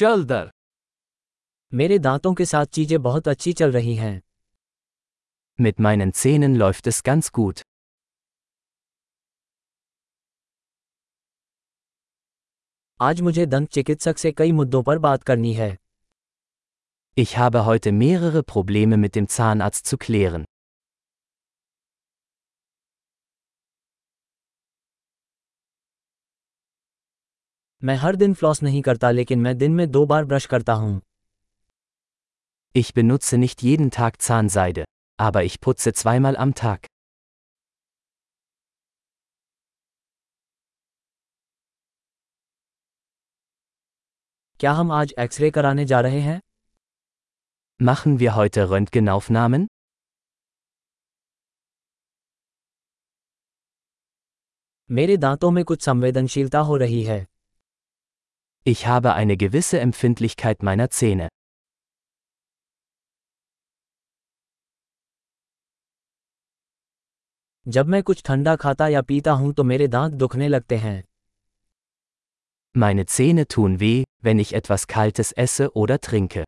चल दर मेरे दांतों के साथ चीज़ें बहुत अच्छी चल रही हैं Mit meinen Zähnen läuft es ganz gut. आज मुझे दंत चिकित्सक से कई मुद्दों पर बात करनी है Ich habe heute mehrere Probleme mit dem Zahnarzt zu klären. मैं हर दिन फ्लॉस नहीं करता लेकिन मैं दिन में दो बार ब्रश करता हूँ Ich benutze nicht jeden Tag Zahnseide, aber ich putze zweimal am Tag. क्या हम आज एक्सरे कराने जा रहे हैं Machen wir heute Röntgenaufnahmen? मेरे दांतों में कुछ संवेदनशीलता हो रही है Ich habe eine gewisse Empfindlichkeit meiner Zähne. जब मैं कुछ ठंडा खाता या पीता हूं तो मेरे दांत दुखने लगते हैं Meine Zähne tun weh, wenn ich etwas Kaltes esse oder trinke.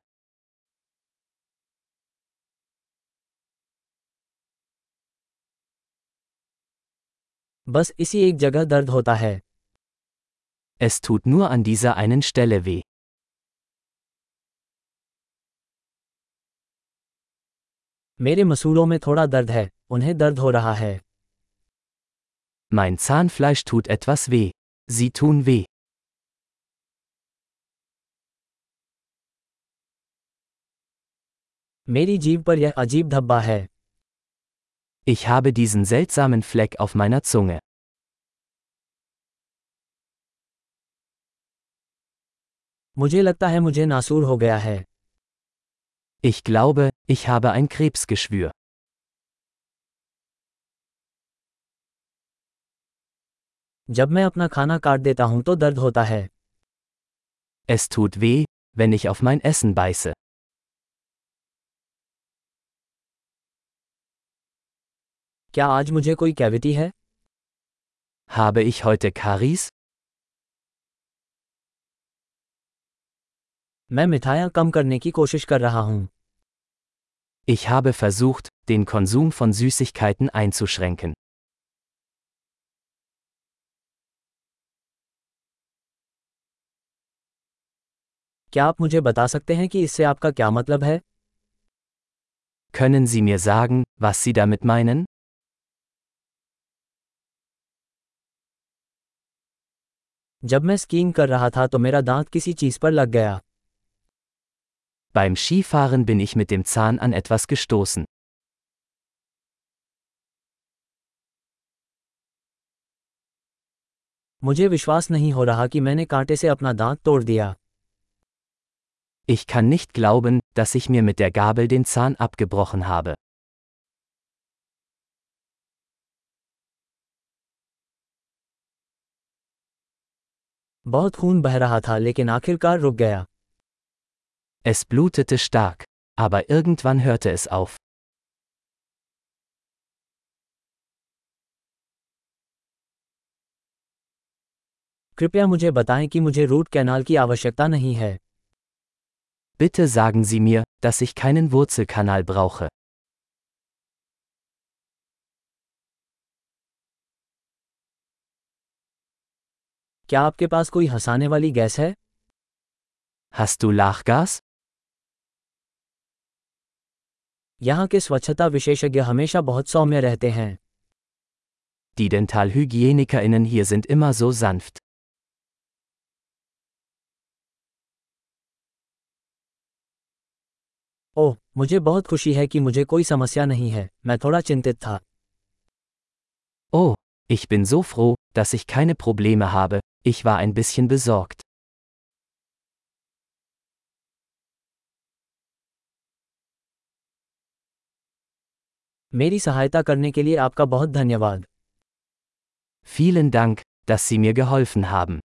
बस इसी एक जगह दर्द होता है Es tut nur an dieser einen Stelle weh. मेरे मसूड़ों में थोड़ा दर्द है उन्हें दर्द हो रहा है Mein Zahnfleisch tut etwas weh. Sie tun weh. मेरी जीभ पर यह अजीब धब्बा है Ich habe diesen seltsamen Fleck auf meiner Zunge. मुझे लगता है मुझे नासूर हो गया है Ich glaube, ich habe ein Krebsgeschwür. जब मैं अपना खाना काट देता हूं तो दर्द होता है Es tut weh, wenn ich auf mein Essen beiße. क्या आज मुझे कोई कैविटी है Habe ich heute Karies? मैं मिठाइयाँ कम करने की कोशिश कर रहा हूँ Ich habe versucht, den Konsum von Süßigkeiten einzuschränken. क्या आप मुझे बता सकते हैं कि इससे आपका क्या मतलब है Können Sie mir sagen, was Sie damit meinen? जब मैं स्कीइंग कर रहा था तो मेरा दांत किसी चीज़ पर लग गया Beim Skifahren bin ich mit dem Zahn an etwas gestoßen. मुझे विश्वास नहीं हो रहा कि मैंने कांटे से अपना दांत तोड़ दिया Ich kann nicht glauben, dass ich mir mit der Gabel den Zahn abgebrochen habe. बहुत खून बह रहा था लेकिन आखिरकार रुक गया Es blutete stark. Aber irgendwann hörte es auf. कृपया मुझे बताएं कि मुझे रूट कैनाल की आवश्यकता नहीं है Bitte sagen Sie mir, dass ich keinen Wurzelkanal brauche. क्या आपके पास कोई हंसाने वाली गैस है Hast du Lachgas? यहाँ के स्वच्छता विशेषज्ञ हमेशा बहुत सौम्य रहते हैं Die DentalhygienikerInnen hier sind immer so sanft. ओह मुझे बहुत खुशी है कि मुझे कोई समस्या नहीं है मैं थोड़ा चिंतित था Oh, ich bin so froh, dass ich keine Probleme habe, ich war ein bisschen besorgt. मेरी सहायता करने के लिए आपका बहुत धन्यवाद Vielen Dank, dass Sie mir geholfen haben.